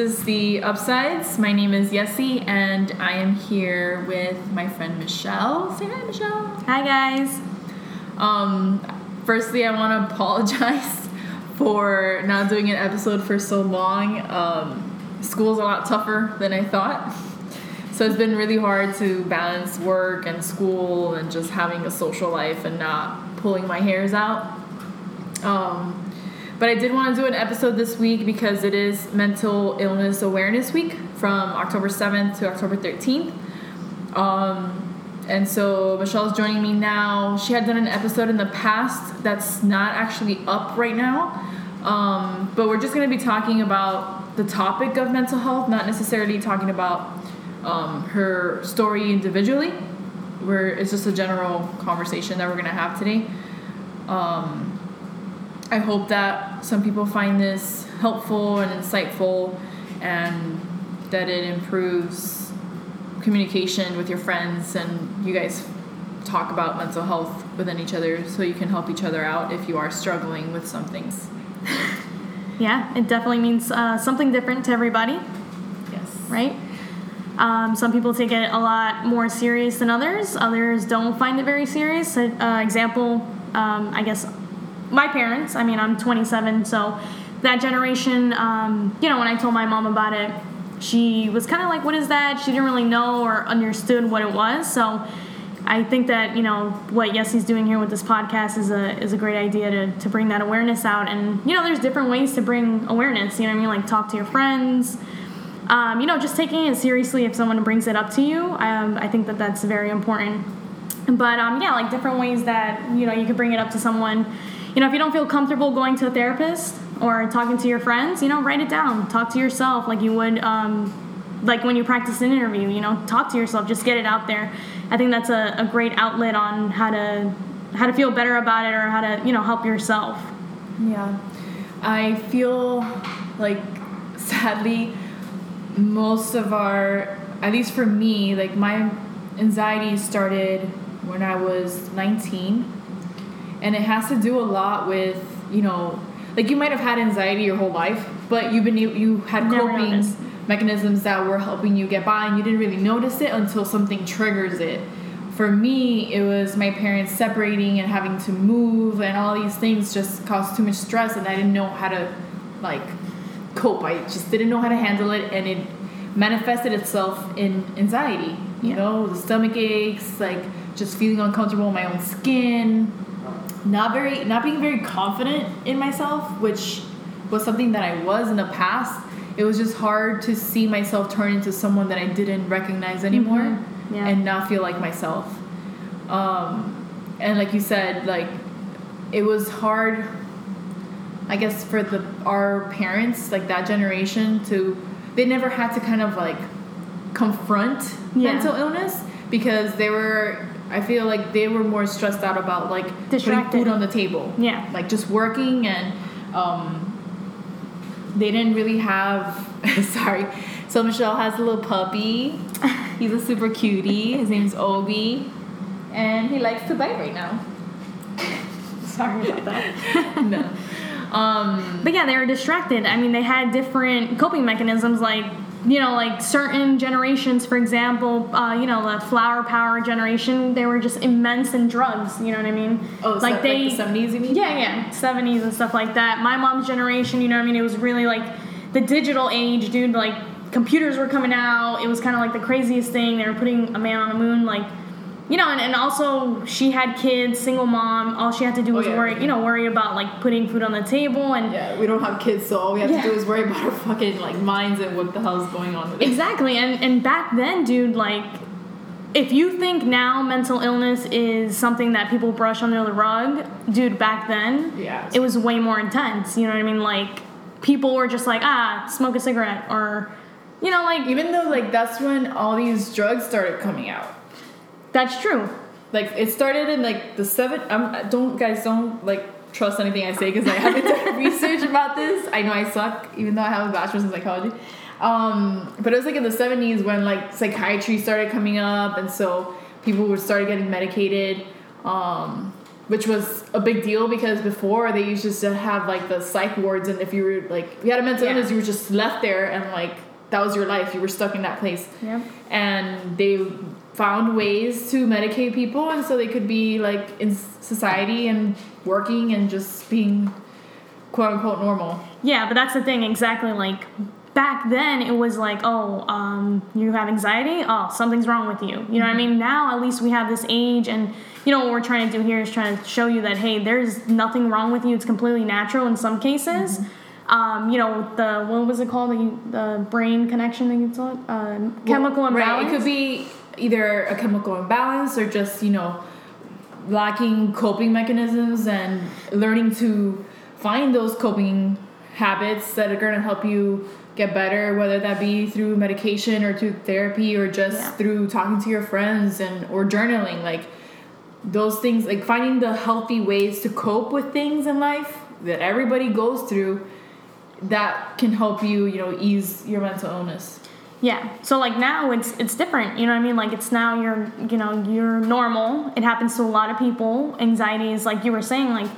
Hi guys, this is the Upsides. My name is Yessie, and I am here with my friend Michelle. Say hi, Michelle. Hi guys. Um, firstly, I want to apologize for not doing an episode for so long. Um, school's a lot tougher than I thought, so it's been really hard to balance work and school and just having a social life and not pulling my hairs out. Um, but I did want to do an episode this week because it is Mental Illness Awareness Week from October 7th to October 13th. Um, and so Michelle's joining me now. She had done an episode in the past that's not actually up right now. Um, but we're just going to be talking about the topic of mental health, not necessarily talking about um, her story individually. Where it's just a general conversation that we're going to have today. Um, I hope that some people find this helpful and insightful and that it improves communication with your friends and you guys talk about mental health within each other so you can help each other out if you are struggling with some things. Yeah, it definitely means uh, something different to everybody, Yes. right? Um, some people take it a lot more serious than others. Others don't find it very serious. Uh, example, um, I guess, my parents. I mean, I'm 27, so that generation. Um, you know, when I told my mom about it, she was kind of like, "What is that?" She didn't really know or understood what it was. So. I think that you know what Yessie's doing here with this podcast is a is a great idea to, to bring that awareness out and you know there's different ways to bring awareness you know I mean like talk to your friends um, you know just taking it seriously if someone brings it up to you um, I think that that's very important but um, yeah like different ways that you know you could bring it up to someone you know if you don't feel comfortable going to a therapist or talking to your friends you know write it down. Talk to yourself like you would um, like when you practice an interview you know talk to yourself. Just get it out there. I think that's a, a great outlet on how to how to feel better about it or how to you know help yourself. Yeah. I feel like sadly most of our at least for me, like my anxiety started when I was 19 and it has to do a lot with, you know, like you might have had anxiety your whole life, but you've been you had coping mechanisms that were helping you get by and you didn't really notice it until something triggers it. For me, it was my parents separating and having to move and all these things just caused too much stress and I didn't know how to like cope. I just didn't know how to handle it and it manifested itself in anxiety. You Yeah. know, the stomach aches, like just feeling uncomfortable in my own skin, not very not being very confident in myself, which was something that I was in the past. It was just hard to see myself turn into someone that I didn't recognize anymore Mhm. Yeah. and not feel like myself. Um, and like you said, like it was hard I guess for the our parents, like that generation to they never had to kind of like confront Yeah. mental illness because they were I feel like they were more stressed out about like putting food on the table. Yeah. Like just working and um they didn't really have sorry. So Michelle has a little puppy. He's a super cutie. His name's Obi. And he likes to bite right now. sorry about that no. Um But yeah, they were distracted. I mean, they had different coping mechanisms, like you know, like certain generations, for example, uh, you know, the flower power generation, they were just immense in drugs. You know what I mean? Oh, so like the 70s, you mean? Yeah, yeah, seventies and stuff like that. My mom's generation, you know, what I mean, it was really like the digital age, dude. Like computers were coming out. It was kind of like the craziest thing. They were putting a man on the moon, like. You know, and, and also she had kids, single mom. All she had to do Oh, was yeah. worry, you know, worry about like putting food on the table and Yeah, we don't have kids, so all we have Yeah. to do is worry about our fucking like minds and what the hell is going on with it. Exactly, and and back then, dude, like, if you think now mental illness is something that people brush under the rug, dude, back then, Yeah. it was way more intense. You know what I mean? Like, people were just like, ah, smoke a cigarette, or, you know, like, Even though like that's when all these drugs started coming out. That's true. Like it started in like the seven. Um, don't guys don't like trust anything I say because I haven't done research about this. I know I suck, even though I have a bachelor's in psychology. Um, but it was like in the seventies when like psychiatry started coming up, and so people would start getting medicated. Um, which was a big deal because before they used just to have like the psych wards, and if you were like if you had a mental Yeah. illness, you were just left there and like that was your life. You were stuck in that place Yep. and they found ways to medicate people and so they could be like in society and working and just being quote unquote normal Yeah, but that's the thing, exactly. Like back then, it was like, oh, um, you have anxiety. Oh, something's wrong with you. You know what I mean? Now, at least we have this age, and you know what we're trying to do here is trying to show you that hey, there's nothing wrong with you. It's completely natural in some cases. Um, you know the what was it called? The, the brain connection that you thought uh, chemical Well, imbalance. right it could be either a chemical imbalance or just you know lacking coping mechanisms and learning to find those coping habits that are going to help you get better whether that be through medication or through therapy or just Yeah. through talking to your friends and or journaling like those things like finding the healthy ways to cope with things in life that everybody goes through that can help you you know ease your mental illness Yeah. So like now it's it's different. You know what I mean? Like it's now you're you know you're normal. It happens to a lot of people. Anxiety is like you were saying like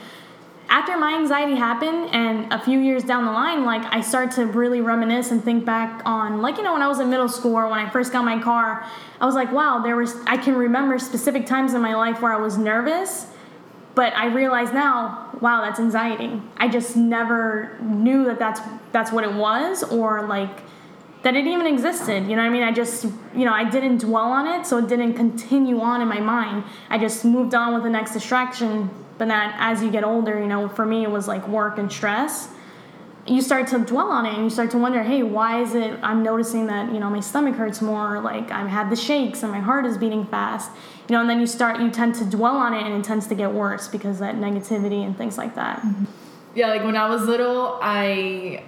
after my anxiety happened and a few years down the line like I start to really reminisce and think back on like you know when I was in middle school or when I first got my car I was like wow there was I can remember specific times in my life where I was nervous but I realize now, wow, that's anxiety. I just never knew that that's that's what it was, or like that it even existed. You know what I mean? I just, you know, I didn't dwell on it, so it didn't continue on in my mind. I just moved on with the next distraction. But that, as you get older, you know, for me, it was like work and stress. You start to dwell on it, and you start to wonder, hey, why is it? I'm noticing that you know my stomach hurts more. Like I've had the shakes, and my heart is beating fast. You know, and then you start, you tend to dwell on it, and it tends to get worse because that negativity and things like that. Mm-hmm. Yeah, like when I was little, I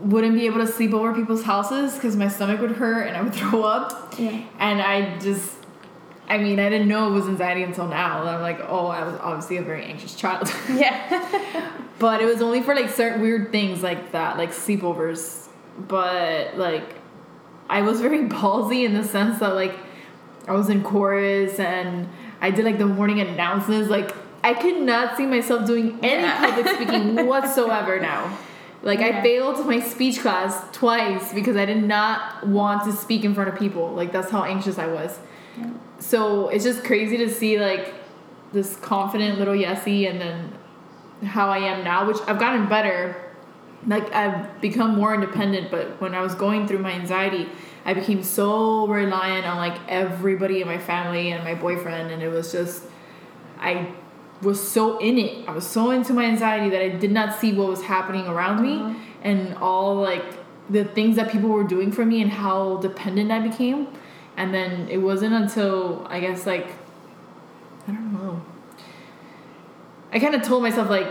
wouldn't be able to sleep over people's houses because my stomach would hurt and I would throw up. Yeah. And I just, I mean, I didn't know it was anxiety until now. I'm like, oh, I was obviously a very anxious child. Yeah. but it was only for like certain weird things like that, like sleepovers. But like, I was very ballsy in the sense that like, I was in chorus and I did like the morning announcements. Like, I could not see myself doing any Yeah. public speaking whatsoever now. Like, I failed my speech class twice because I did not want to speak in front of people. Like, that's how anxious I was. So it's just crazy to see like this confident little Yessie and then how I am now, which I've gotten better. Like I've become more independent, but when I was going through my anxiety, I became so reliant on like everybody in my family and my boyfriend, and it was just I was so in it. I was so into my anxiety that I did not see what was happening around me uh-huh. and all like the things that people were doing for me and how dependent I became. And then it wasn't until I guess like I don't know. I kind of told myself like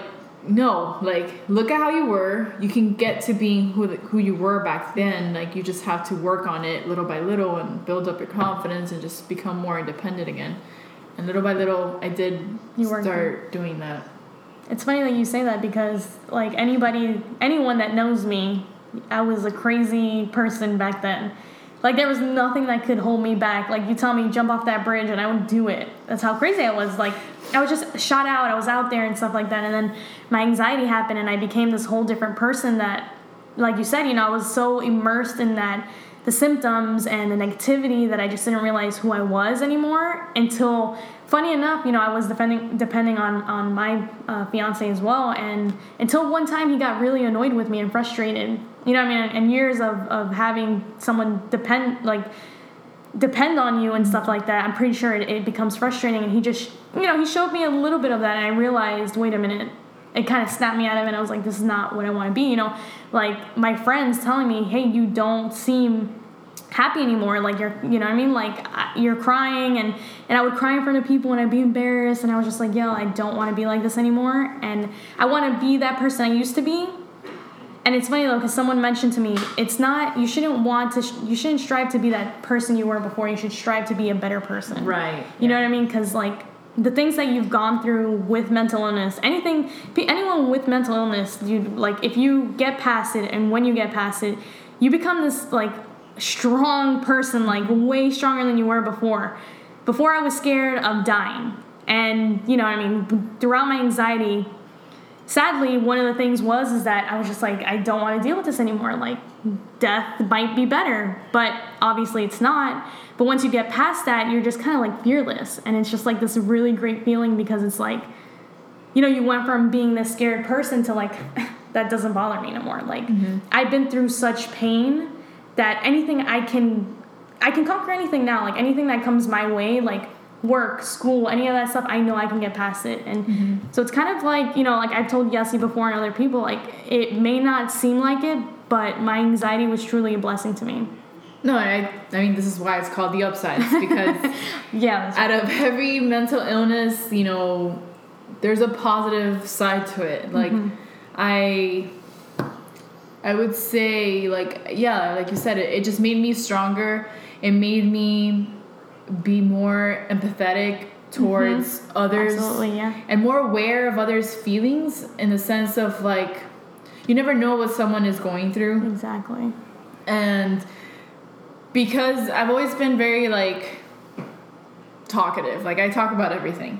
no, like look at how you were. You can get to being who who you were back then. Like you just have to work on it little by little and build up your confidence and just become more independent again. And little by little, I did You start doing that. It's funny that you say that because like anybody anyone that knows me, I was a crazy person back then. Like there was nothing that could hold me back. Like you tell me jump off that bridge and I would do it. That's how crazy I was. Like I was just shot out. I was out there and stuff like that. And then my anxiety happened and I became this whole different person that like you said, you know, I was so immersed in that the symptoms and the negativity that I just didn't realize who I was anymore until funny enough, you know, I was depending depending on on my uh, fiance as well, and until one time he got really annoyed with me and frustrated. You know, I mean, and years of of having someone depend like depend on you and stuff like that. I'm pretty sure it, it becomes frustrating, and he just you know he showed me a little bit of that, and I realized, wait a minute. It kind of snapped me out of it, and I was like, "This is not what I want to be." You know, like my friends telling me, "Hey, you don't seem happy anymore like you're you know what i mean like I- you're crying and and i would cry in front of people and i'd be embarrassed and i was just like yo i don't want to be like this anymore and i want to be that person i used to be and it's funny though because someone mentioned to me it's not you shouldn't want to you shouldn't strive to be that person you were before you should strive to be a better person Right. you know what I mean? Because like the things that you've gone through with mental illness, anything, anyone with mental illness, you like if you get past it, and when you get past it, you become this like strong person, like way stronger than you were before. Before I was scared of dying. And you know, I mean, throughout my anxiety, sadly, one of the things was is that I was just like, I don't want to deal with this anymore. Like, death might be better, but obviously it's not. But once you get past that, you're just kind of like fearless, and it's just like this really great feeling because it's like, you know, you went from being this scared person to like, that doesn't bother me anymore. Like, mm-hmm. I've been through such pain that anything I can, I can conquer anything now. Like anything that comes my way, like work, school, any of that stuff, I know I can get past it. And mm-hmm. so it's kind of like, you know, like I've told Yessie before and other people, like it may not seem like it, but my anxiety was truly a blessing to me. No, I, I mean, this is why it's called the upsides because Yeah. out of every mental illness, you know, there's a positive side to it. Like, mm-hmm. I, I would say, like, yeah, like you said, it, it just made me stronger. It made me be more empathetic towards mm-hmm. others Absolutely, yeah. and more aware of others' feelings in the sense of like, you never know what someone is going through Exactly. and because I've always been very like talkative, like I talk about everything.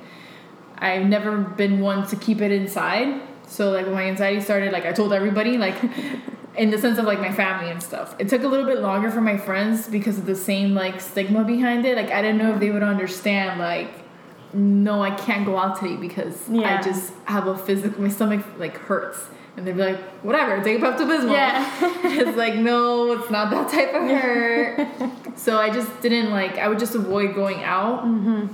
I've never been one to keep it inside. So like when my anxiety started, like I told everybody, like in the sense of like my family and stuff. It took a little bit longer for my friends because of the same like stigma behind it. Like I didn't know if they would understand like no, I can't go out today because Yeah. I just have a physical my stomach like hurts. And they'd be like, whatever, take a Pepto Bismol. Yeah. it's like, no, it's not that type of hurt. so I just didn't like, I would just avoid going out. Mm-hmm.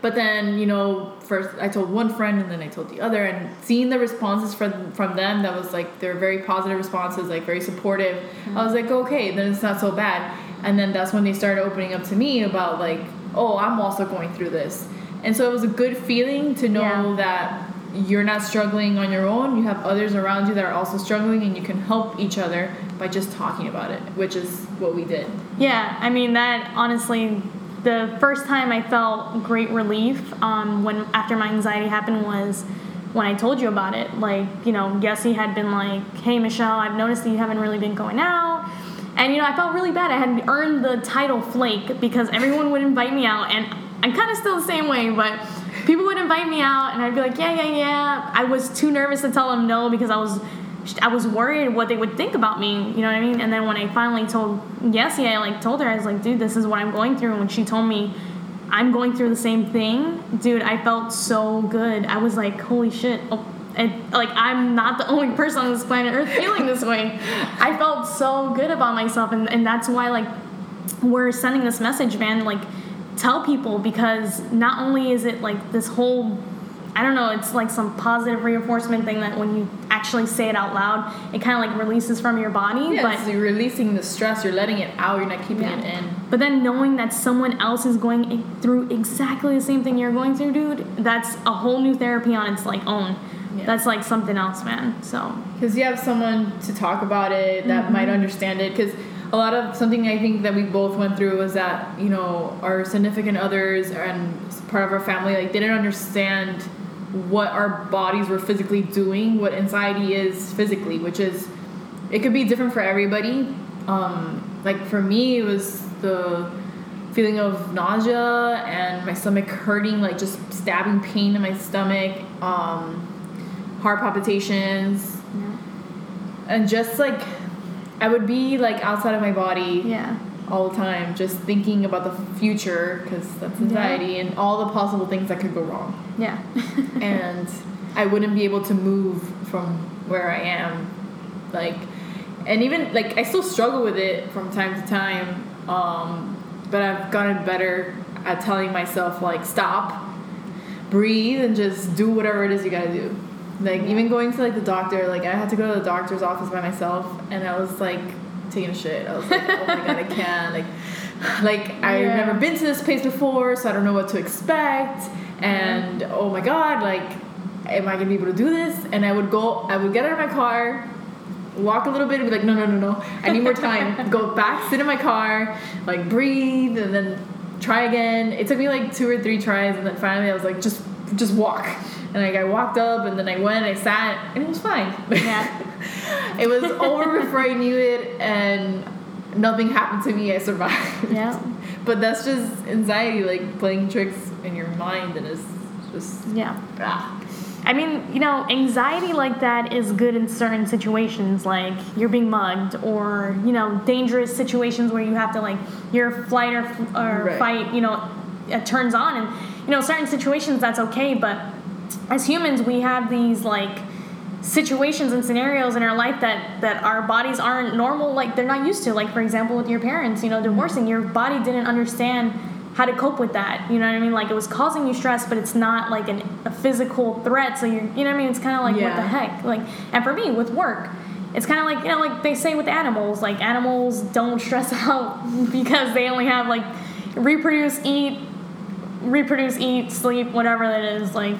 But then, you know, first I told one friend and then I told the other, and seeing the responses from from them, that was like they're very positive responses, like very supportive. I was like, okay, then it's not so bad. And then that's when they started opening up to me about like, oh, I'm also going through this, and so it was a good feeling to know Yeah. that you're not struggling on your own. You have others around you that are also struggling, and you can help each other by just talking about it, which is what we did. Yeah, I mean that honestly, the first time I felt great relief um, when after my anxiety happened was when I told you about it. Like you know, Yessie had been like, "Hey Michelle, I've noticed that you haven't really been going out." And you know, I felt really bad. I had earned the title flake because everyone would invite me out, and I'm kind of still the same way, but people would invite me out, and I'd be like, "Yeah, yeah, yeah." I was too nervous to tell them no because I was I was worried what they would think about me, you know what I mean? And then when I finally told Yessie, I like told her, I was like, dude, this is what I'm going through. And when she told me I'm going through the same thing, dude, I felt so good. I was like, holy shit. Oh, and, like I'm not the only person on this planet Earth feeling this way. I felt so good about myself, and, and that's why like we're sending this message, man. Like tell people because not only is it like this whole I don't know, it's like some positive reinforcement thing that when you actually say it out loud, it kind of like releases from your body. Yeah, but you're releasing the stress, you're letting it out, you're not keeping Yeah. it in. but then knowing that someone else is going through exactly the same thing you're going through, dude, that's a whole new therapy on its like own. Yeah. That's like something else, man. So because you have someone to talk about it that mm-hmm. might understand it because a lot of something i think that we both went through was that you know our significant others and part of our family like didn't understand what our bodies were physically doing what anxiety is physically which is it could be different for everybody. Um, like for me it was the feeling of nausea and my stomach hurting like just stabbing pain in my stomach um, heart palpitations. And just like I would be like outside of my body yeah, all the time, just thinking about the future because that's anxiety and all the possible things that could go wrong. yeah, and I wouldn't be able to move from where I am, like, and even like I still struggle with it from time to time. Um, but I've gotten better at telling myself like stop, breathe, and just do whatever it is you gotta do. Like even going to like the doctor, like I had to go to the doctor's office by myself, and I was like taking a shit. I was like, oh my god, I can't. Like, like I've never been to this place before, so I don't know what to expect. And oh my god, like, am I gonna be able to do this? And I would go, I would get out of my car, walk a little bit, and be like, no, no, no, no, I need more time. go back, sit in my car, like breathe, and then try again. It took me like two or three tries, and then finally I was like, just, just walk. And like I walked up, and then I went, and I sat, and it was fine. Yeah. it was over before I knew it, and nothing happened to me. I survived. yeah. But that's just anxiety, like playing tricks in your mind, and it's Just Yeah. ah. I mean, you know, anxiety like that is good in certain situations, like you're being mugged, or you know, dangerous situations where you have to like your flight or, or Right. fight, you know, it turns on, and you know, certain situations that's okay. But as humans, we have these like situations and scenarios in our life that that our bodies aren't normal, like they're not used to. Like for example, with your parents, you know, divorcing, your body didn't understand how to cope with that. You know what I mean? Like it was causing you stress, but it's not like an, a physical threat. So you're, you know what I mean? It's kind of like what the heck? Like, and for me with work, it's kind of like you know, like they say with animals, like animals don't stress out because they only have like reproduce, eat, reproduce, eat, sleep, whatever that is. Like,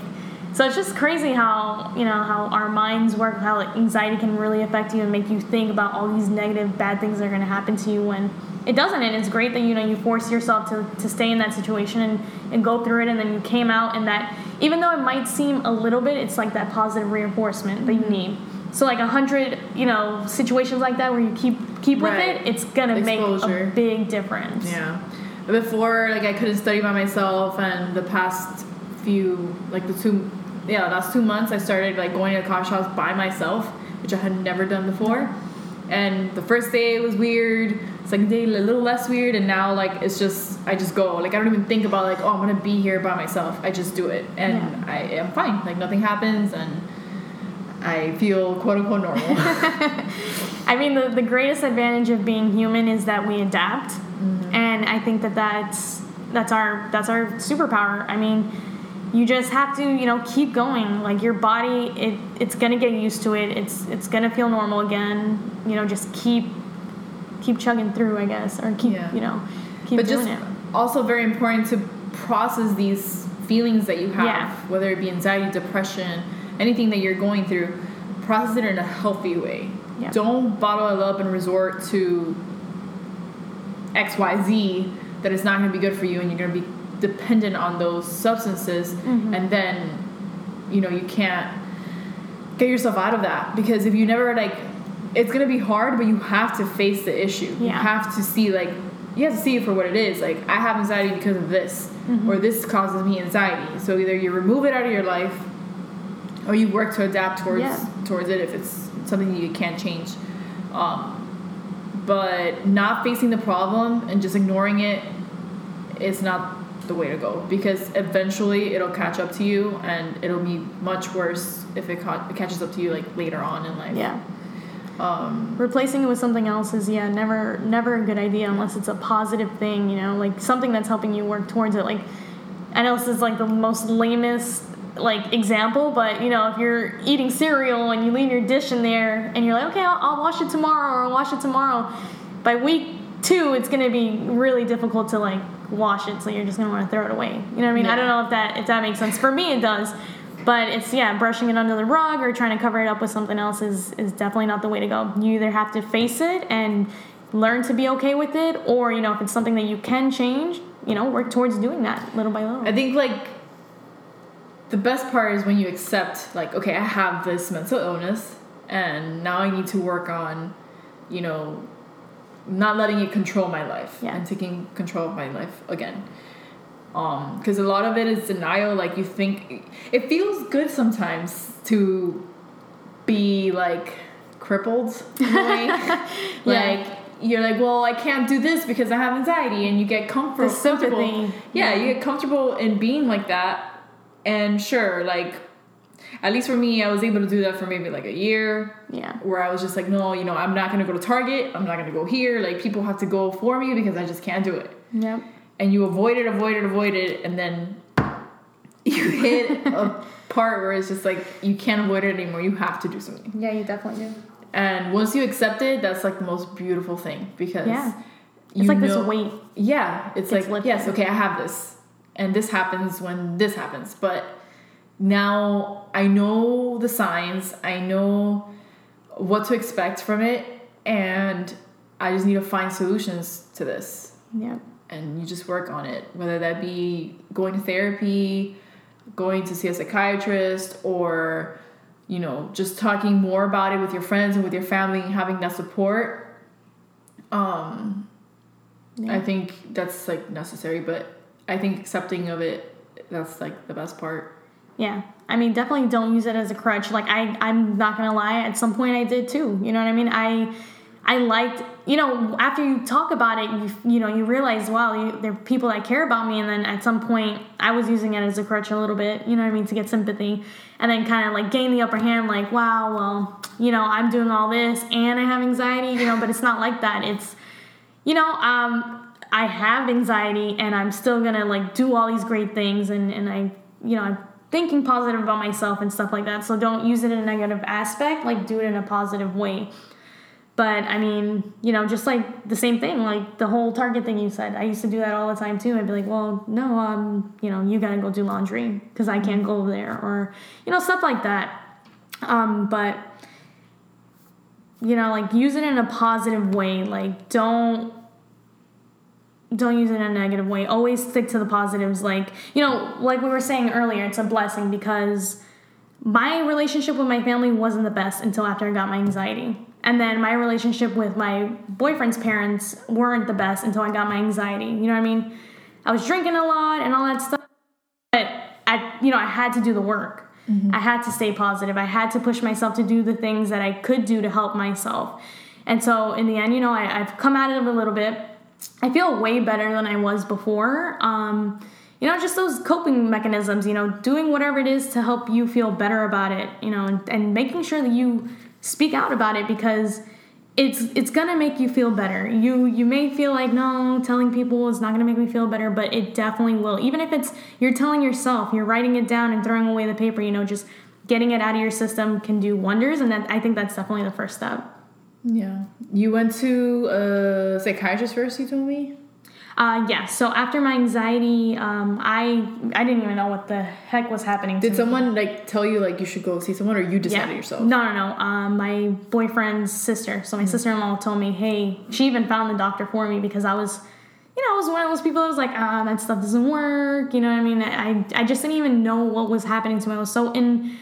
so it's just crazy how you know how our minds work, how like anxiety can really affect you and make you think about all these negative, bad things that are going to happen to you when it doesn't. And it's great that you know you force yourself to, to stay in that situation and, and go through it, and then you came out, and that even though it might seem a little bit, it's like that positive reinforcement that you mm-hmm. need. So like a hundred, you know, situations like that where you keep keep with Right. it, it's gonna make a big difference. Yeah. Before, like I couldn't study by myself, and the past few, like the two, yeah, last two months, I started like going to the coffee shops by myself, which I had never done before. And the first day was weird. Second day a little less weird, and now like it's just I just go. Like I don't even think about like oh I'm gonna be here by myself. I just do it, and I am fine. Like nothing happens, and I feel quote unquote normal. I mean, the, the greatest advantage of being human is that we adapt, mm-hmm. and I think that that's that's our that's our superpower. I mean, you just have to you know keep going. Like your body, it it's gonna get used to it. It's it's gonna feel normal again. You know, just keep keep chugging through, I guess, or keep Yeah. you know keep but doing just it. also very important to process these feelings that you have Yeah. whether it be anxiety depression anything that you're going through process it in a healthy way Yeah. don't bottle it up and resort to xyz that is not going to be good for you and you're going to be dependent on those substances Mm-hmm. and then you know you can't get yourself out of that because if you never like it's gonna be hard but you have to face the issue you have to see like you have to see it for what it is like i have anxiety because of this Mm-hmm. or this causes me anxiety so either you remove it out of your life or you work to adapt towards Yeah. towards it if it's something you can't change um, but not facing the problem and just ignoring it is not the way to go because eventually it'll catch up to you and it'll be much worse if it, ca- it catches up to you like later on in life. Yeah. um, replacing it with something else is yeah never never a good idea unless it's a positive thing you know like something that's helping you work towards it. Like i know this is like the most lamest like example but you know if you're eating cereal and you leave your dish in there and you're like okay i'll, I'll wash it tomorrow or i'll wash it tomorrow by week two it's going to be really difficult to like wash it so you're just going to want to throw it away. You know what i mean? I don't know if that if that makes sense. For me it does. But it's yeah, brushing it under the rug or trying to cover it up with something else is is definitely not the way to go. You either have to face it and learn to be okay with it, or you know if it's something that you can change, you know work towards doing that little by little. i think like the best part is when you accept like okay i have this mental illness and now i need to work on you know not letting it control my life Yeah. and taking control of my life again. Um because a lot of it is denial like you think it feels good sometimes to be like crippled in a way. Like you're like well i can't do this because i have anxiety and you get comfort comfortable. Yeah, you get comfortable in being like that. And sure like at least for me i was able to do that for maybe like a year yeah, where I was just like, no, you know, I'm not gonna go to Target. I'm not gonna go here. Like people have to go for me because I just can't do it. yep, And you avoid it, avoid it, avoid it, and then you hit a part where it's just like you can't avoid it anymore. You have to do something. yeah. You definitely do. And once you accept it, that's like the most beautiful thing because Yeah. It's like know, this weight. yeah, it's like lifted. yes, okay, I have this, and this happens when this happens. But now I know the signs. I know what to expect from it, and I just need to find solutions to this. Yep. And you just work on it, whether that be going to therapy, going to see a psychiatrist, or you know, just talking more about it with your friends and with your family, and having that support. Um, Yeah. I think that's like necessary, but I think accepting of it that's like the best part. Yeah. I mean, definitely don't use it as a crutch. Like I, I'm not gonna lie. At some point, I did too. You know what I mean? I, I liked. You know, after you talk about it, you, you know, you realize, wow, you, there are people that care about me. And then at some point, I was using it as a crutch a little bit. You know what I mean? To get sympathy, and then kind of like gain the upper hand. Like, wow, well, you know, I'm doing all this and I have anxiety. You know, but it's not like that. It's, you know, um, I have anxiety and I'm still gonna like do all these great things and and I, you know, I'm thinking positive about myself and stuff like that. So don't use it in a negative aspect. Like do it in a positive way. But I mean, you know, just like the same thing, like the whole Target thing you said. I used to do that all the time too. I'd be like, well, no, um, you know, you gotta go do laundry because I can't go there, or you know, stuff like that. Um, but you know, like use it in a positive way. Like don't don't use it in a negative way. Always stick to the positives. Like, you know, like we were saying earlier, it's a blessing because my relationship with my family wasn't the best until after I got my anxiety. And then my relationship with my boyfriend's parents weren't the best until I got my anxiety. You know what I mean? I was drinking a lot and all that stuff. But I, you know, I had to do the work. Mm-hmm. I had to stay positive. I had to push myself to do the things that I could do to help myself. And so in the end, you know, I, I've come out of it a little bit. I feel way better than I was before. Um, you know, just those coping mechanisms, you know, doing whatever it is to help you feel better about it, you know, and, and making sure that you speak out about it because it's it's gonna make you feel better. You you may feel like no, telling people is not gonna make me feel better, but it definitely will. Even if it's you're telling yourself, you're writing it down and throwing away the paper, you know, just getting it out of your system can do wonders, and that I think that's definitely the first step. Yeah. You went to a psychiatrist first, you told me? Uh, yeah. So after my anxiety, um, I I didn't even know what the heck was happening. Did to me. someone like tell you like you should go see someone or you decided yourself? No, no, no. Um, my boyfriend's sister. So my sister-in-law told me, hey, she even found the doctor for me because I was, you know, I was one of those people that was like, ah, that stuff doesn't work. You know what I mean? I I just didn't even know what was happening to me. I was so in,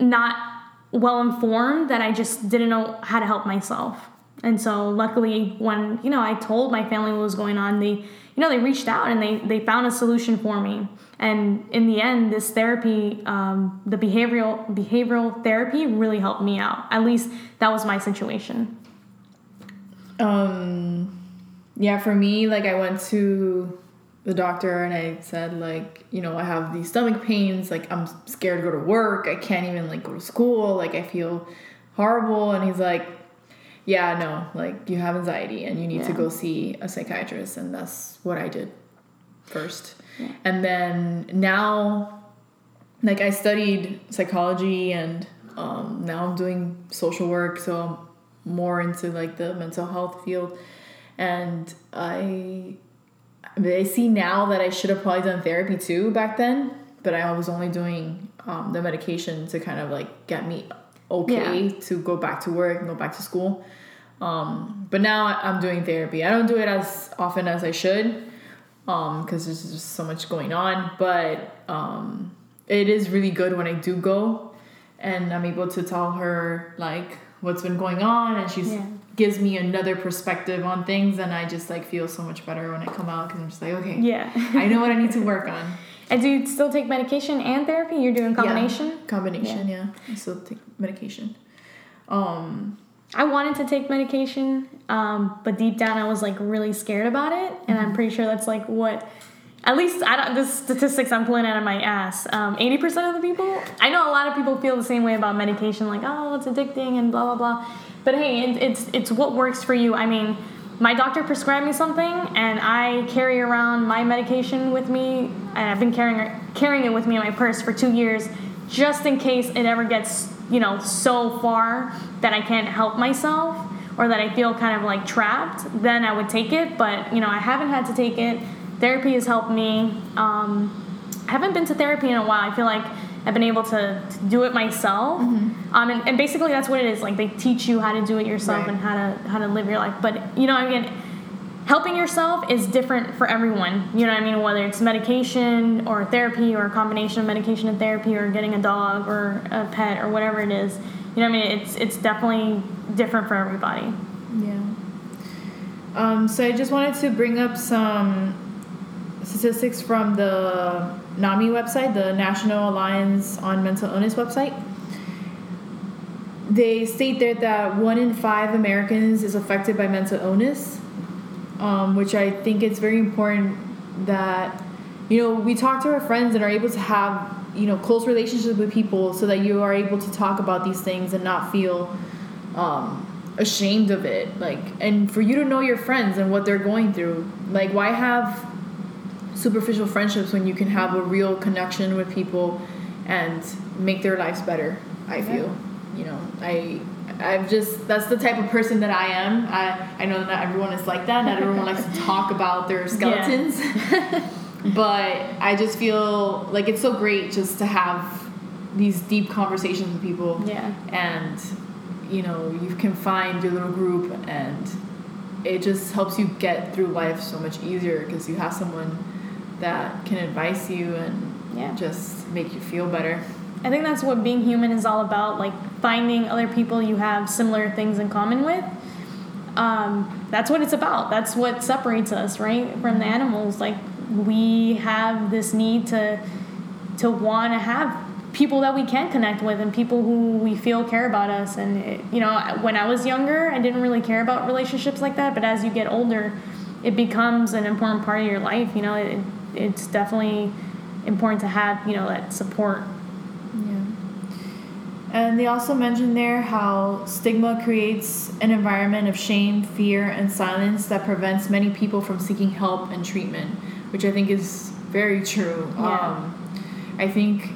not well informed that I just didn't know how to help myself. And so luckily when, you know, I told my family what was going on, they, you know, they reached out and they, they found a solution for me. And in the end, this therapy, um, the behavioral behavioral therapy really helped me out. At least that was my situation. Um yeah, for me, like I went to the doctor and I said like, you know, I have these stomach pains, like I'm scared to go to work, I can't even like go to school, like I feel horrible. And he's like, yeah, no, like you have anxiety and you need to go see a psychiatrist. And that's what I did first. And then now like I studied psychology and um, now I'm doing social work, so I'm more into like the mental health field. And I, I see now that I should have probably done therapy too back then, but I was only doing um, the medication to kind of like get me okay to go back to work and go back to school. Um, but now I'm doing therapy. I don't do it as often as I should because there's just so much going on. But um, it is really good when I do go and I'm able to tell her like what's been going on and she's Yeah. Gives me another perspective on things and I just like feel so much better when I come out because I'm just like okay Yeah. I know what I need to work on. and do you still take medication and therapy? You're doing combination? Yeah, combination, yeah. I still take medication. Um, I wanted to take medication, um, but deep down I was like really scared about it, and I'm pretty sure that's like what. At least I don't. The statistics I'm pulling out of my ass. Um, Eighty percent of the people. I know a lot of people feel the same way about medication, like oh, it's addicting and blah blah blah. But hey, it, it's it's what works for you. I mean, my doctor prescribed me something, and I carry around my medication with me, and I've been carrying carrying it with me in my purse for two years, just in case it ever gets you know so far that I can't help myself or that I feel kind of like trapped. Then I would take it, but you know I haven't had to take it. Therapy has helped me. Um, I haven't been to therapy in a while. I feel like I've been able to, to do it myself. Um, and, and basically that's what it is. Like they teach you how to do it yourself Right. and how to how to live your life. But you know, again, helping yourself is different for everyone. You know what I mean? Whether it's medication or therapy or a combination of medication and therapy or getting a dog or a pet or whatever it is. You know what I mean? It's it's definitely different for everybody. yeah. Um, so I just wanted to bring up some statistics from the NAMI website, the National Alliance on Mental Illness website. They state there that one in five Americans is affected by mental illness, um, which I think it's very important that you know we talk to our friends and are able to have you know close relationships with people so that you are able to talk about these things and not feel um, ashamed of it like and for you to know your friends and what they're going through like why have superficial friendships when you can have a real connection with people and make their lives better i feel you know? I i've just that's the type of person that i am. I i know that everyone is like that. Not everyone likes to talk about their skeletons. But i just feel like it's so great just to have these deep conversations with people. Yeah. and you know you can find your little group and it just helps you get through life so much easier because you have someone that can advise you and Yeah. just make you feel better I think that's what being human is all about, like finding other people you have similar things in common with. Um, that's what it's about. That's what separates us, right, from the animals. Like we have this need to to want to have people that we can connect with and people who we feel care about us. And it, you know, when I was younger, I didn't really care about relationships like that. But as you get older, it becomes an important part of your life. You know, it, it's definitely important to have you know that support. Yeah. And they also mentioned there how stigma creates an environment of shame, fear, and silence that prevents many people from seeking help and treatment, which I think is very true. Yeah. Um, I think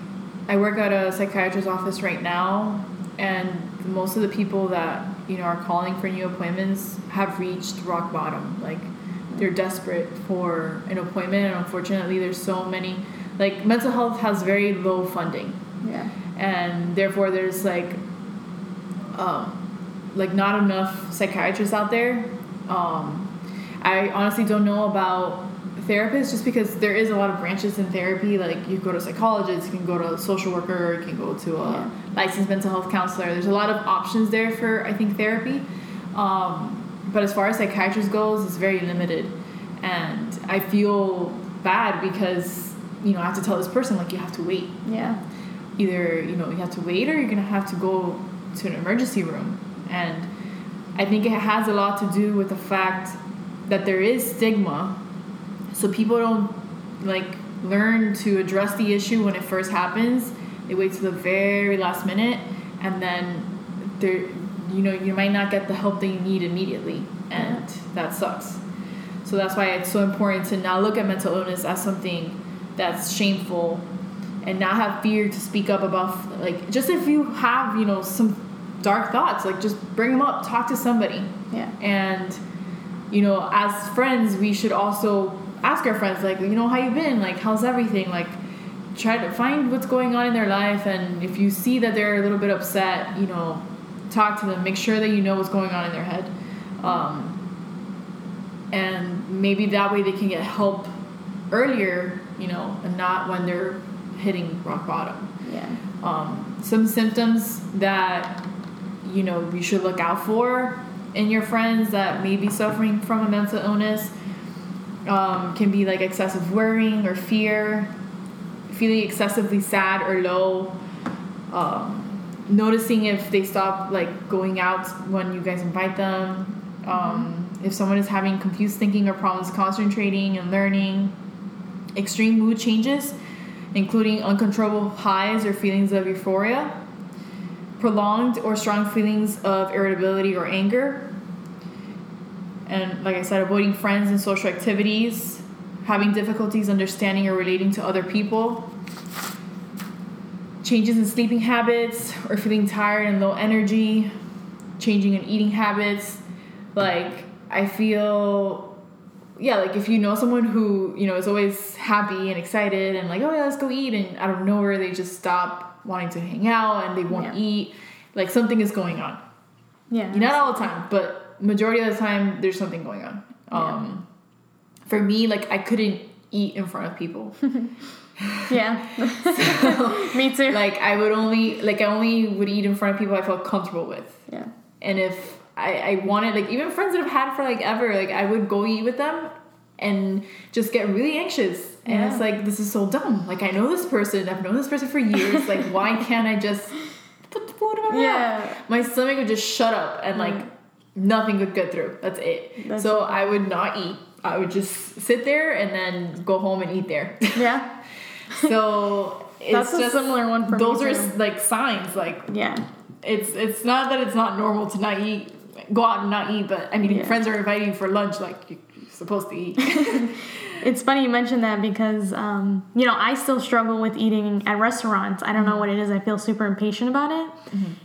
I work at a psychiatrist's office right now, and most of the people that you know are calling for new appointments have reached rock bottom. Like they're desperate for an appointment, and unfortunately, there's so many. Like mental health has very low funding Yeah. and therefore there's like um, like not enough psychiatrists out there um, i honestly don't know about therapists just because there is a lot of branches in therapy like you go to psychologists you can go to a social worker you can go to a Yeah. licensed mental health counselor there's a lot of options there for i think therapy um, but as far as psychiatrist goes it's very limited. And i feel bad because you know i have to tell this person like you have to wait. Yeah. either you know you have to wait or you're gonna have to go to an emergency room. And i think it has a lot to do with the fact that there is stigma. So people don't like learn to address the issue when it first happens. They wait to the very last minute and then there you know you might not get the help that you need immediately and that sucks. So that's why it's so important to not look at mental illness as something that's shameful and not have fear to speak up about like just if you have you know some dark thoughts like just bring them up talk to somebody. Yeah. and you know as friends we should also ask our friends like you know how you been? Like how's everything? Like try to find what's going on in their life and if you see that they're a little bit upset you know talk to them make sure that you know what's going on in their head. Um, and maybe that way they can get help earlier you know and not when they're hitting rock bottom. Yeah. um, some symptoms that you know you should look out for in your friends that may be suffering from a mental illness um, can be like excessive worrying or fear feeling excessively sad or low. Um, noticing if they stop like going out when you guys invite them um, if someone is having confused thinking or problems concentrating and learning extreme mood changes including uncontrollable highs or feelings of euphoria, prolonged or strong feelings of irritability or anger, and like I said, avoiding friends and social activities, having difficulties understanding or relating to other people, changes in sleeping habits or feeling tired and low energy, changing in eating habits. Like, I feel yeah, like if you know someone who, you know, is always happy and excited and like, oh yeah, let's go eat, and out of nowhere they just stop wanting to hang out and they won't Yeah. eat, like something is going on. Yeah. Not all the time, but majority of the time there's something going on. Um, For me, like I couldn't eat in front of people. Yeah. Me too. like I would only, like I only would eat in front of people I felt comfortable with. yeah. and if I, I wanted like even friends that I've had for like ever like I would go eat with them and just get really anxious And Yeah. it's like, this is so dumb. Like, I know this person. I've known this person for years. Like, why can't I just put the food in my mouth? Yeah. My stomach would just shut up and, like, mm. nothing could get through. That's it. That's so I would not eat. I would just sit there and then go home and eat there. Yeah. so it's That's a just similar one for me, those are too. like signs. Like Yeah. it's it's not that it's not normal to not eat, go out and not eat. But I mean, Yeah. friends are inviting you for lunch, like you- you're supposed to eat. It's funny you mentioned that because, um, you know, I still struggle with eating at restaurants. I don't know what it is. I feel super impatient about it.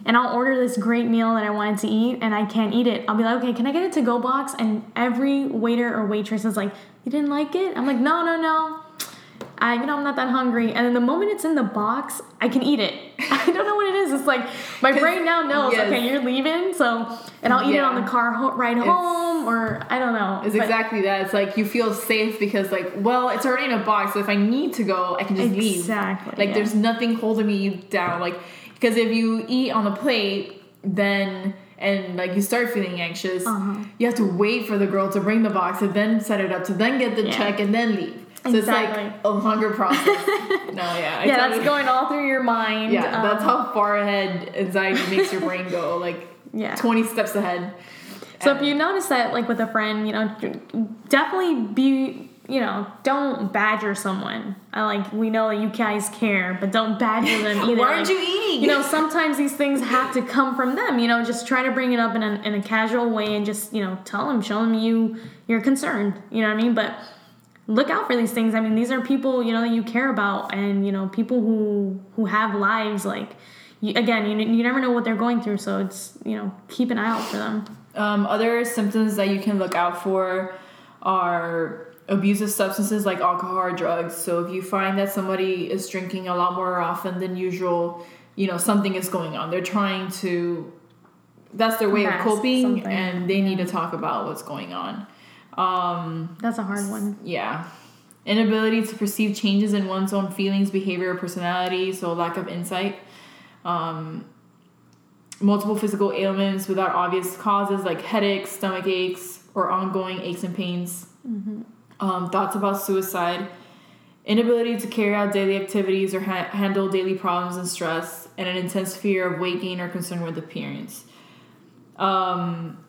And I'll order this great meal that I wanted to eat and I can't eat it. I'll be like, okay, can I get a to go box? And every waiter or waitress is like, you didn't like it? I'm like, no, no, no. I, you know, I'm not that hungry. And then the moment it's in the box, I can eat it. I don't know what it is. It's like my brain now knows, yes. okay, you're leaving. So, and I'll eat it on the car ho- ride home or I don't know. It's But- exactly that. It's like you feel safe because, like, well, it's already in a box. So if I need to go, I can just leave. Exactly, Like, yeah. there's nothing holding me down. Like, because if you eat on the plate, then and like you start feeling anxious, Uh-huh. you have to wait for the girl to bring the box and then set it up to then get the Yeah. check and then leave. So Exactly. it's like a longer process. no, yeah, I yeah, that's you. going all through your mind. Yeah, that's Um, how far ahead anxiety makes your brain go. Like, Yeah. twenty steps ahead. So if you notice that, like with a friend, you know, definitely be, you know, don't badger someone. I like we know that you guys care, but don't badger them either. Why aren't Like, you eating? You know, sometimes these things have to come from them. You know, just try to bring it up in a, in a casual way and just you know tell them, show them you you're concerned. You know what I mean? But look out for these things. I mean, these are people you know that you care about, and you know people who who have lives. Like you, again, you you never know what they're going through, so it's you know keep an eye out for them. Um, other symptoms that you can look out for are abusive substances like alcohol or drugs. So if you find that somebody is drinking a lot more often than usual, you know something is going on. They're trying to. That's their way of coping, something. and they need to talk about what's going on. Um, That's a hard one. yeah. Inability to perceive changes in one's own feelings, behavior, or personality, so lack of insight. Um, multiple physical ailments without obvious causes like headaches, stomach aches, or ongoing aches and pains. Um, thoughts about suicide. Inability to carry out daily activities or ha- handle daily problems and stress, and an intense fear of weight gain or concern with appearance. Um,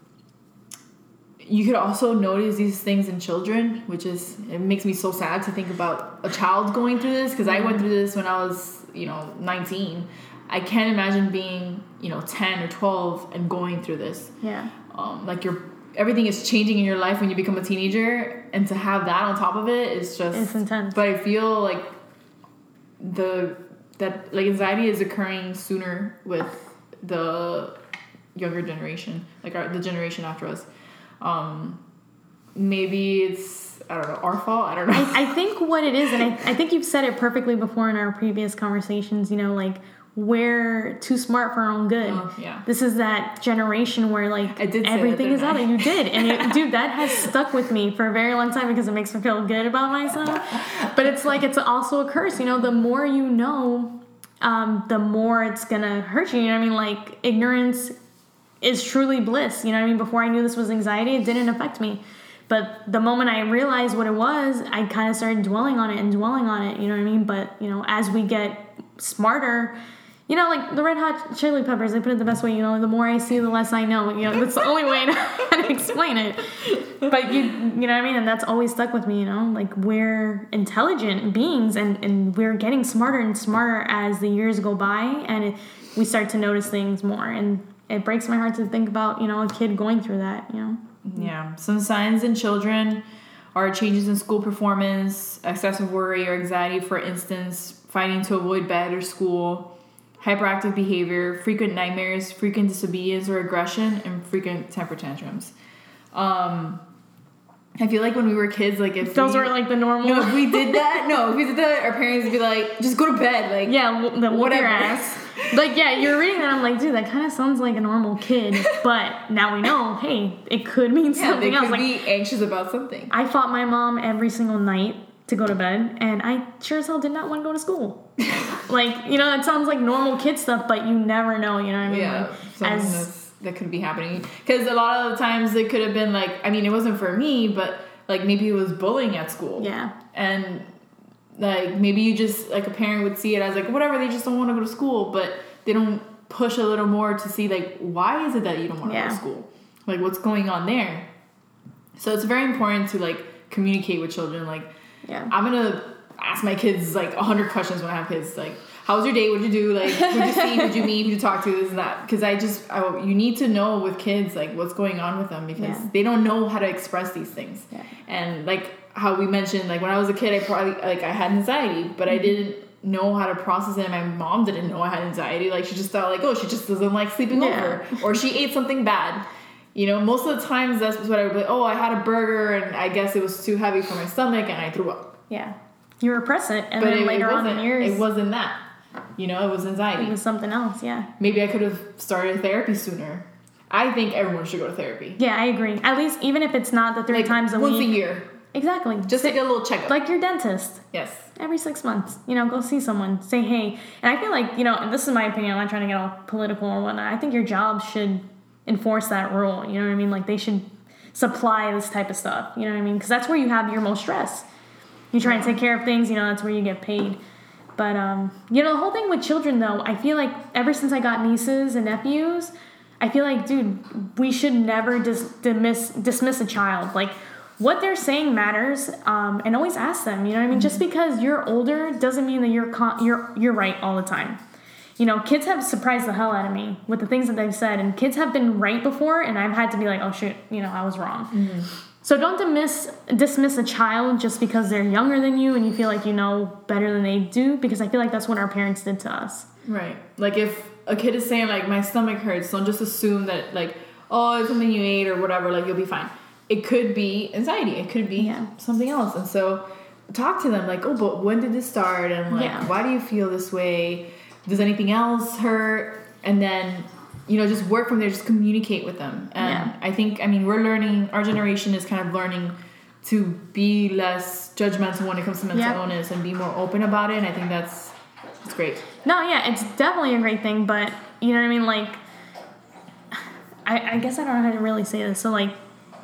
you could also notice these things in children, which is it makes me so sad to think about a child going through this because I went through this when I was, you know, 19. I can't imagine being, you know, 10 or 12 and going through this. Yeah. Um, like your everything is changing in your life when you become a teenager, and to have that on top of it is just It's intense. But I feel like the that like anxiety is occurring sooner with the younger generation, like our, the generation after us. Um, maybe it's I don't know our fault. I don't know. I, I think what it is, and I, I think you've said it perfectly before in our previous conversations, you know, like we're too smart for our own good. Oh, yeah. This is that generation where like everything is out there. You did. And it, dude, that has stuck with me for a very long time because it makes me feel good about myself. But it's like it's also a curse, you know, the more you know, um, the more it's gonna hurt you. You know what I mean? Like ignorance is truly bliss. You know what I mean? Before I knew this was anxiety, it didn't affect me. But the moment I realized what it was, I kind of started dwelling on it and dwelling on it. You know what I mean? But you know, as we get smarter, you know, like the Red Hot Chili Peppers, they put it the best way. You know, the more I see, the less I know. You know, that's the only way to, to explain it. But you, you know what I mean? And that's always stuck with me. You know, like we're intelligent beings, and and we're getting smarter and smarter as the years go by, and it, we start to notice things more. And it breaks my heart to think about you know a kid going through that. You know. Yeah. Some signs in children are changes in school performance, excessive worry or anxiety, for instance, fighting to avoid bed or school, hyperactive behavior, frequent nightmares, frequent disobedience or aggression, and frequent temper tantrums. Um, I feel like when we were kids, like if Those we, were like the normal. no, if we did that, no, if we did that, our parents would be like, just go to bed, like Yeah, the Whatever. your ass. Like, yeah, you're reading that. I'm like, dude, that kind of sounds like a normal kid. But now we know, hey, it could mean yeah, something else. Like, be anxious about something. I fought my mom every single night to go to bed, and I sure as hell did not want to go to school. like, you know, it sounds like normal kid stuff, but you never know. You know what I mean? yeah, Like, as that's, that could be happening. Because a lot of the times it could have been like, I mean, it wasn't for me, but like maybe it was bullying at school. yeah, And like maybe you just like a parent would see it as like whatever they just don't want to go to school but they don't push a little more to see like why is it that you don't want to go to school like what's going on there so it's very important to like communicate with children like Yeah. i'm gonna ask my kids like 100 questions when i have kids like how was your day? What'd you do? Like who'd you see? Who'd you meet? Who'd you talk to? This and that. Because i just I, you need to know with kids like what's going on with them because Yeah. they don't know how to express these things. Yeah. and like how we mentioned like when i was a kid i probably like i had anxiety but i mm-hmm. didn't know how to process it and my mom didn't know i had anxiety. Like she just thought like oh she just doesn't like sleeping Yeah. over or she ate something bad. You know most of the times that's what i would be like oh i had a burger and i guess it was too heavy for my stomach and i threw up. Yeah. You repress it, and but then it, later it on in years, it wasn't that you know it was anxiety it was something else. Yeah. maybe i could have started therapy sooner i think everyone should go to therapy Yeah, I agree. At least, even if it's not the three like times a once week. Once a year Exactly. just to get a little checkup like your dentist. yes every six months. You know, go see someone, say hey. And I feel like, you know, and this is my opinion, I'm not trying to get all political or whatnot. I think your job should enforce that rule. You know what I mean? Like they should supply this type of stuff. You know what I mean? Because that's where you have your most stress. You try and take care of things, you know, that's where you get paid. But um, you know, the whole thing with children though, I feel like ever since I got nieces and nephews, I feel like, dude, we should never dis- dismiss dismiss a child. Like what they're saying matters, um, and always ask them. You know what I mean? Just because you're older doesn't mean that you're con- you're you're right all the time. You know, kids have surprised the hell out of me with the things that they've said, and kids have been right before, and I've had to be like, oh shit, you know, I was wrong. So don't dismiss dismiss a child just because they're younger than you and you feel like you know better than they do, because I feel like that's what our parents did to us. Right. Like if a kid is saying like my stomach hurts, don't just assume that like oh it's something you ate or whatever. Like you'll be fine. It could be anxiety. It could be Yeah. something else. And so talk to them like oh but when did this start and like Yeah. why do you feel this way? Does anything else hurt? And then you know just work from there. Just communicate with them. And Yeah. I think I mean we're learning. Our generation is kind of learning. To be less judgmental when it comes to mental Yeah. illness and be more open about it, and I think that's that's great. No, yeah, it's definitely a great thing, but you know what I mean? Like, I, I guess I don't know how to really say this. So, like,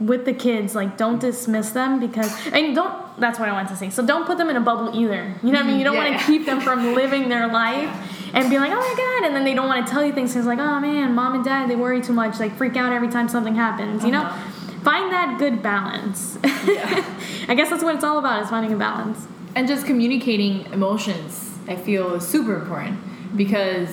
with the kids, like, don't dismiss them because, and don't, that's what I wanted to say. So, don't put them in a bubble either. You know what I mean? You don't want to keep them from living their life and be like, oh my God. And then they don't want to tell you things because, like, oh man, mom and dad, they worry too much, like, freak out every time something happens, you know? Uh-huh. Find that good balance. I guess that's what it's all about is finding a balance. and just communicating emotions i feel is super important because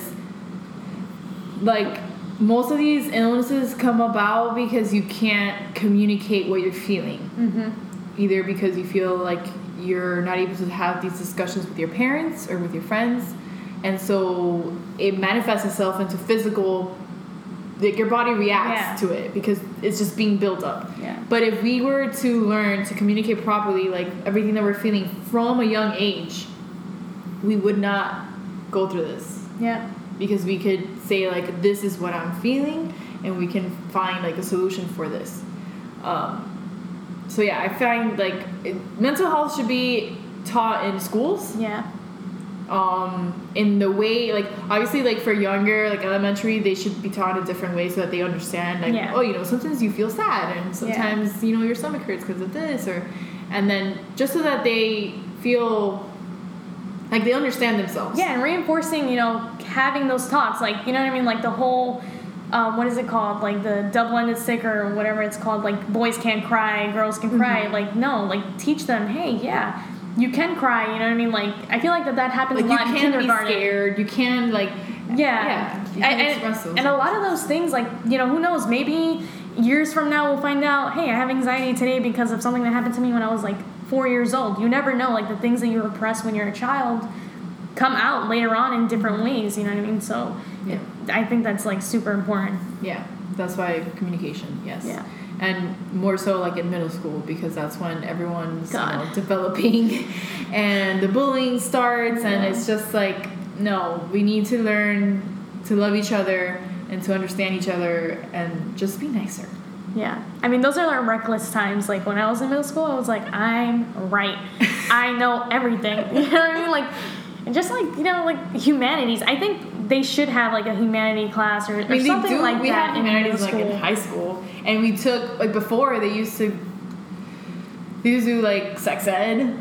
like most of these illnesses come about because you can't communicate what you're feeling mm-hmm. either because you feel like you're not able to have these discussions with your parents or with your friends and so it manifests itself into physical like your body reacts Yeah. to it because it's just being built up Yeah. but if we were to learn to communicate properly, like everything that we're feeling from a young age, we would not go through this Yeah. Because we could say like, "This is what I'm feeling," and we can find like a solution for this. Um, so yeah, I find like it, mental health should be taught in schools Yeah. um in the way like obviously like for younger like elementary they should be taught a different way so that they understand like Yeah. oh you know sometimes you feel sad and sometimes you know your stomach hurts because of this or and then just so that they feel like they understand themselves Yeah, and reinforcing, you know, having those talks, like you know what I mean, like the whole, um, what is it called, like the double-ended sticker or whatever it's called, like boys can't cry, girls can cry. Mm-hmm. Like no, like teach them, hey, yeah, you can cry. You know what I mean? Like I feel like that that happens like a you lot in can be scared you can like Yeah, yeah you and, can and, express those and a lot of those things, like you know, who knows? Maybe years from now we'll find out. Hey, I have anxiety today because of something that happened to me when I was like four years old. You never know. Like the things that you repress when you're a child come out later on in different ways. You know what I mean? So Yeah. I think that's like super important. Yeah, that's why communication, yes. Yeah. And more so like in middle school because that's when everyone's you know, developing and the bullying starts and it's just like no, we need to learn to love each other and to understand each other and just be nicer. Yeah. I mean, those are like reckless times. Like when I was in middle school, I was like, I'm right. I know everything. You know what I mean? Like, and just like, you know, like humanities. I think they should have like a humanity class or, or I mean, something do. like we that have in humanities middle like in high school, and we took like before they used to. They used to do like sex ed.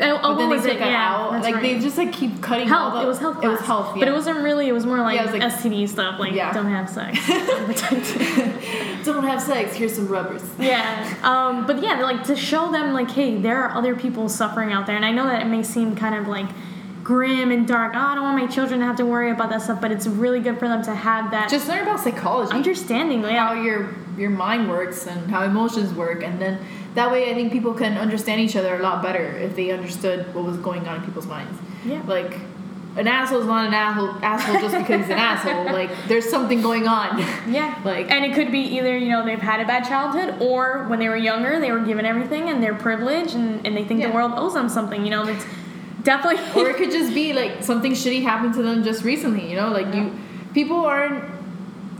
Oh, oh, but then was they it? took that Yeah, out. Like they just like keep cutting health. all the. it was health. It was class. health. but it wasn't really. It was more like, Yeah, was like- STD stuff. Like Yeah. don't have sex. Don't have sex. Here's some rubbers. yeah. Um, but yeah, like to show them like, hey, there are other people suffering out there, and I know that it may seem kind of like grim and dark. Oh, I don't want my children to have to worry about that stuff, but it's really good for them to have that Just learn about psychology. understanding. Yeah. how your your mind works and how emotions work and then that way i think people can understand each other a lot better if they understood what was going on in people's minds Yeah. like an asshole is not an asshole asshole just because he's an asshole like there's something going on Yeah. like And it could be either, you know, they've had a bad childhood or when they were younger, they were given everything and they're privileged and, and they think Yeah. the world owes them something. You know, it's definitely. or it could just be like something shitty happened to them just recently you know like you people aren't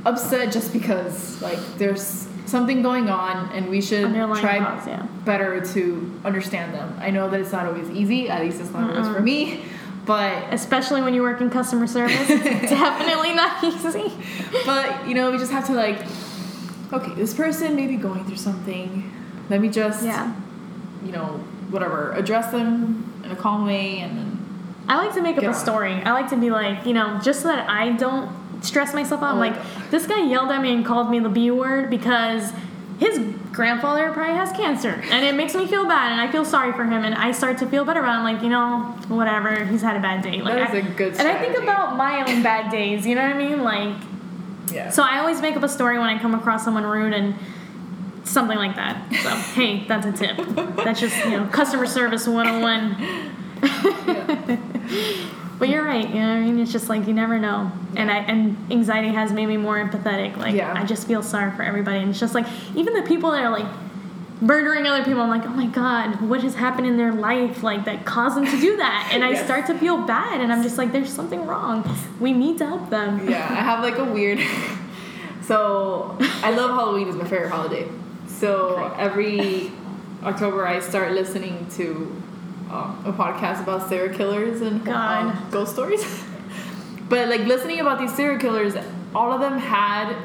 upset just because like there's something going on and we should Underlying try yeah. better to understand them i know that it's not always easy at least it's not always for me but Especially when you work in customer service, it's definitely not easy. but you know we just have to like okay this person may be going through something let me just Yeah. you know whatever address them a calm way and then I like to make up a story. I like to be like, you know, just so that I don't stress myself out. Oh like, this guy yelled at me and called me the B word because his grandfather probably has cancer. And it makes me feel bad and I feel sorry for him and I start to feel better about it. I'm like, you know, whatever, he's had a bad day. Like That is I- a good And I think about my own bad days, you know what I mean? Like yeah so I always make up a story when I come across someone rude and something like that. So hey, that's a tip. That's just, you know, customer service 101. But you're right, you know I mean? It's just like you never know. And I and anxiety has made me more empathetic. Like Yeah. I just feel sorry for everybody. And it's just like even the people that are like murdering other people, I'm like, oh my god, what has happened in their life like that caused them to do that? And I start to feel bad and I'm just like, there's something wrong. We need to help them. yeah, I have like a weird. So I love Halloween. It's my favorite holiday. So every October, I start listening to um, a podcast about serial killers and um, ghost stories. but like listening about these serial killers, all of them had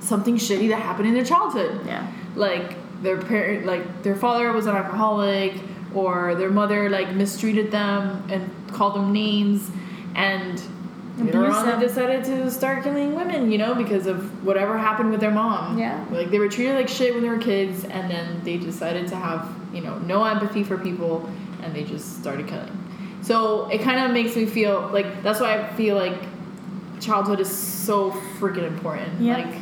something shitty that happened in their childhood Yeah. like their parent like their father was an alcoholic or their mother like mistreated them and called them names and later decided to start killing women you know because of whatever happened with their mom Yeah. like they were treated like shit when they were kids and then they decided to have you know no empathy for people and they just started killing so it kind of makes me feel like that's why i feel like childhood is so freaking important Yeah. like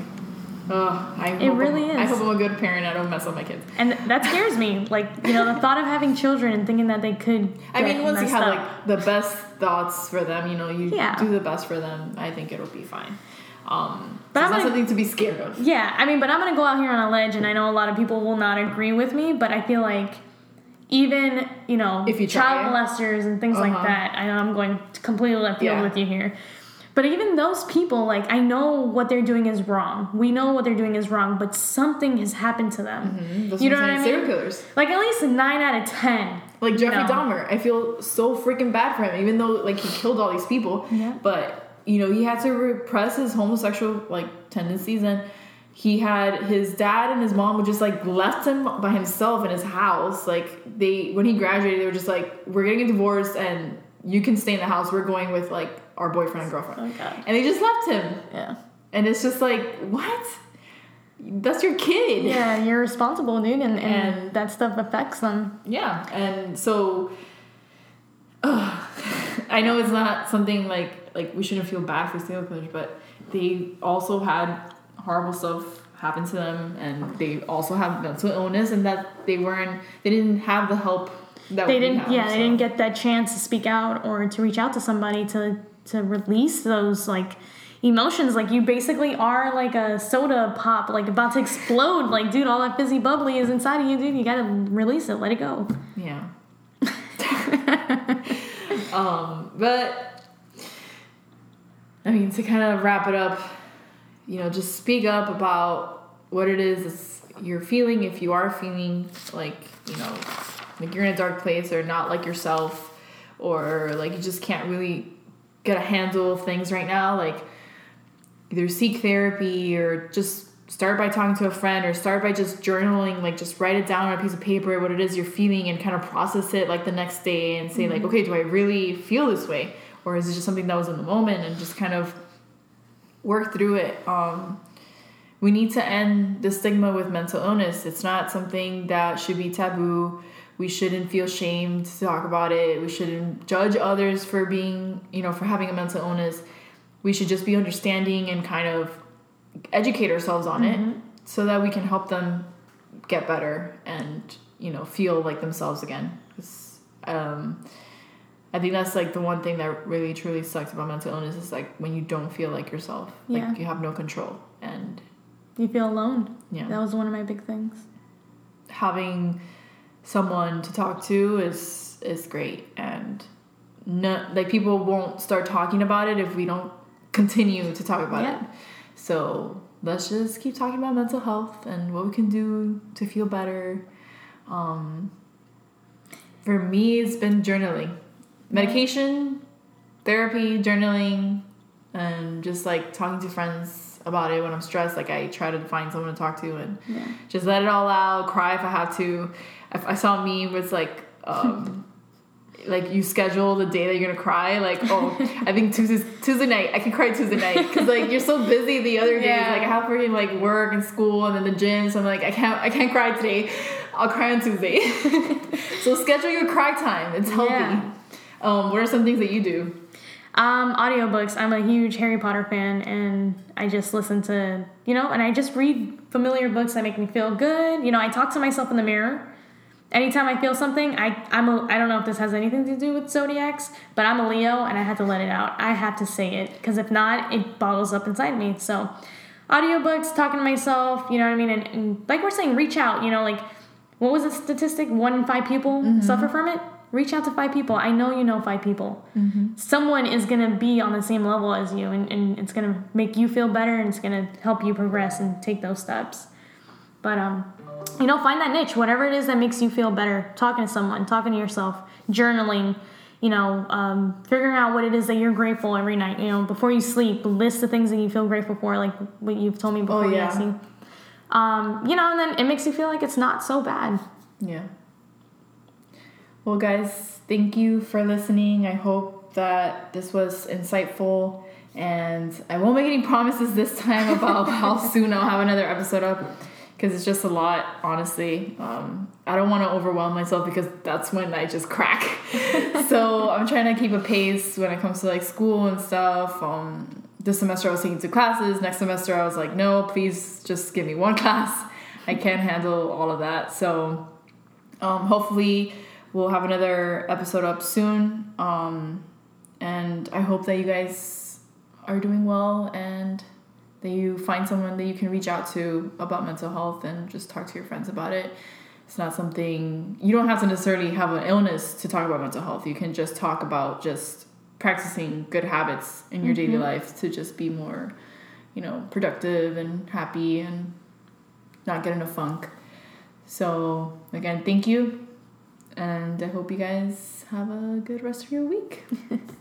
Ugh, I It really I'm, I hope I'm a good parent. I don't mess up my kids. And that scares me. Like, you know, the thought of having children and thinking that they could. I mean, once you have up. like the best thoughts for them, you know, you Yeah. do the best for them. I think it'll be fine. Um, But so it's not something to be scared of. Yeah, I mean, but I'm gonna go out here on a ledge, and I know a lot of people will not agree with me, but I feel like even you know If you child try. molesters and things like Uh-huh. that. I know I'm going completely left field Yeah. with you here, but even those people, like I know what they're doing is wrong. We know what they're doing is wrong, but something has happened to them. Mm-hmm. You know what I mean? Serial killers. Like at least nine out of ten. Like Jeffrey. Dahmer. I feel so freaking bad for him, even though like he killed all these people. Yeah. But you know, he had to repress his homosexual like tendencies and he had his dad and his mom would just like left him by himself in his house. Like they when he graduated, they were just like, We're getting a divorce and you can stay in the house. We're going with like our boyfriend and girlfriend. Oh. And they just left him. Yeah. And it's just like, what? That's your kid. Yeah, you're responsible, dude, and, and, And- that stuff affects them. Yeah. And so ugh, I know it's not something like like we shouldn't feel bad for serial killers, but they also had horrible stuff happen to them and they also have mental illness and that they weren't they didn't have the help that they didn't have, yeah they didn't get that chance to speak out or to reach out to somebody to to release those like emotions like you basically are like a soda pop like about to explode like dude all that fizzy bubbly is inside of you dude you gotta release it let it go Yeah. um, but I mean, to kind of wrap it up, you know, just speak up about what it is you're feeling. If you are feeling like, you know, like you're in a dark place or not like yourself, or like you just can't really get a handle of things right now, like either seek therapy or just start by talking to a friend or start by just journaling like just write it down on a piece of paper what it is you're feeling and kind of process it like the next day and say like okay do i really feel this way? Or is it just something that was in the moment and just kind of work through it? Um, we need to end the stigma with mental illness. It's not something that should be taboo we shouldn't feel shamed to talk about it we shouldn't judge others for being you know for having a mental illness we should just be understanding and kind of educate ourselves on Mm-hmm. it so that we can help them get better and you know feel like themselves again um, i think that's like the one thing that really truly sucks about mental illness is like when you don't feel like yourself Yeah. like you have no control and You feel alone. yeah That was one of my big things. having someone to talk to is is great and no like people won't start talking about it if we don't continue to talk about Yeah. it so let's just keep talking about mental health and what we can do to feel better um for me it's been journaling medication therapy journaling and just like talking to friends about it when i'm stressed like i try to find someone to talk to and Yeah. just let it all out, cry if I have to. I, I saw a meme where it's like, um, like you schedule the day that you're gonna cry. Like, oh, I think Tuesday Tuesday night I can cry Tuesday night because like you're so busy the other days. Yeah. Like I have freaking like work and school and then the gym. So I'm like I can't I can't cry today. I'll cry on Tuesday. so schedule your cry time. It's healthy. Yeah. Um, what are some things that you do? Um, audiobooks. I'm a huge Harry Potter fan, and I just listen to, you know, and I just read familiar books that make me feel good. You know, I talk to myself in the mirror. Anytime I feel something, I I'm a, I don't know if this has anything to do with zodiacs, but I'm a Leo, and I have to let it out. I have to say it because if not, it bottles up inside me. So, audiobooks, talking to myself, you know what I mean, and, and like we're saying, reach out. You know, like what was the statistic? One in five people suffer from it. Reach out to five people. I know you know five people someone is going to be on the same level as you and, and it's going to make you feel better and it's going to help you progress and take those steps but um you know find that niche whatever it is that makes you feel better talking to someone talking to yourself journaling you know um, figuring out what it is that you're grateful every night you know before you sleep list the things that you feel grateful for like what you've told me before Oh, yeah. Um, you know and then it makes you feel like it's not so bad Yeah. Well, guys, thank you for listening. I hope that this was insightful. And I won't make any promises this time about how soon I'll have another episode up because it's just a lot, honestly. Um, I don't want to overwhelm myself because that's when I just crack. so I'm trying to keep a pace when it comes to like school and stuff. Um, this semester I was taking two classes. Next semester I was like, no, please just give me one class. I can't handle all of that. So um, hopefully, we'll have another episode up soon. Um, and I hope that you guys are doing well and that you find someone that you can reach out to about mental health and just talk to your friends about it. It's not something you don't have to necessarily have an illness to talk about mental health. You can just talk about just practicing good habits in your daily mm-hmm. life to just be more, you know, productive and happy and not get in a funk. So, again, thank you. And I hope you guys have a good rest of your week.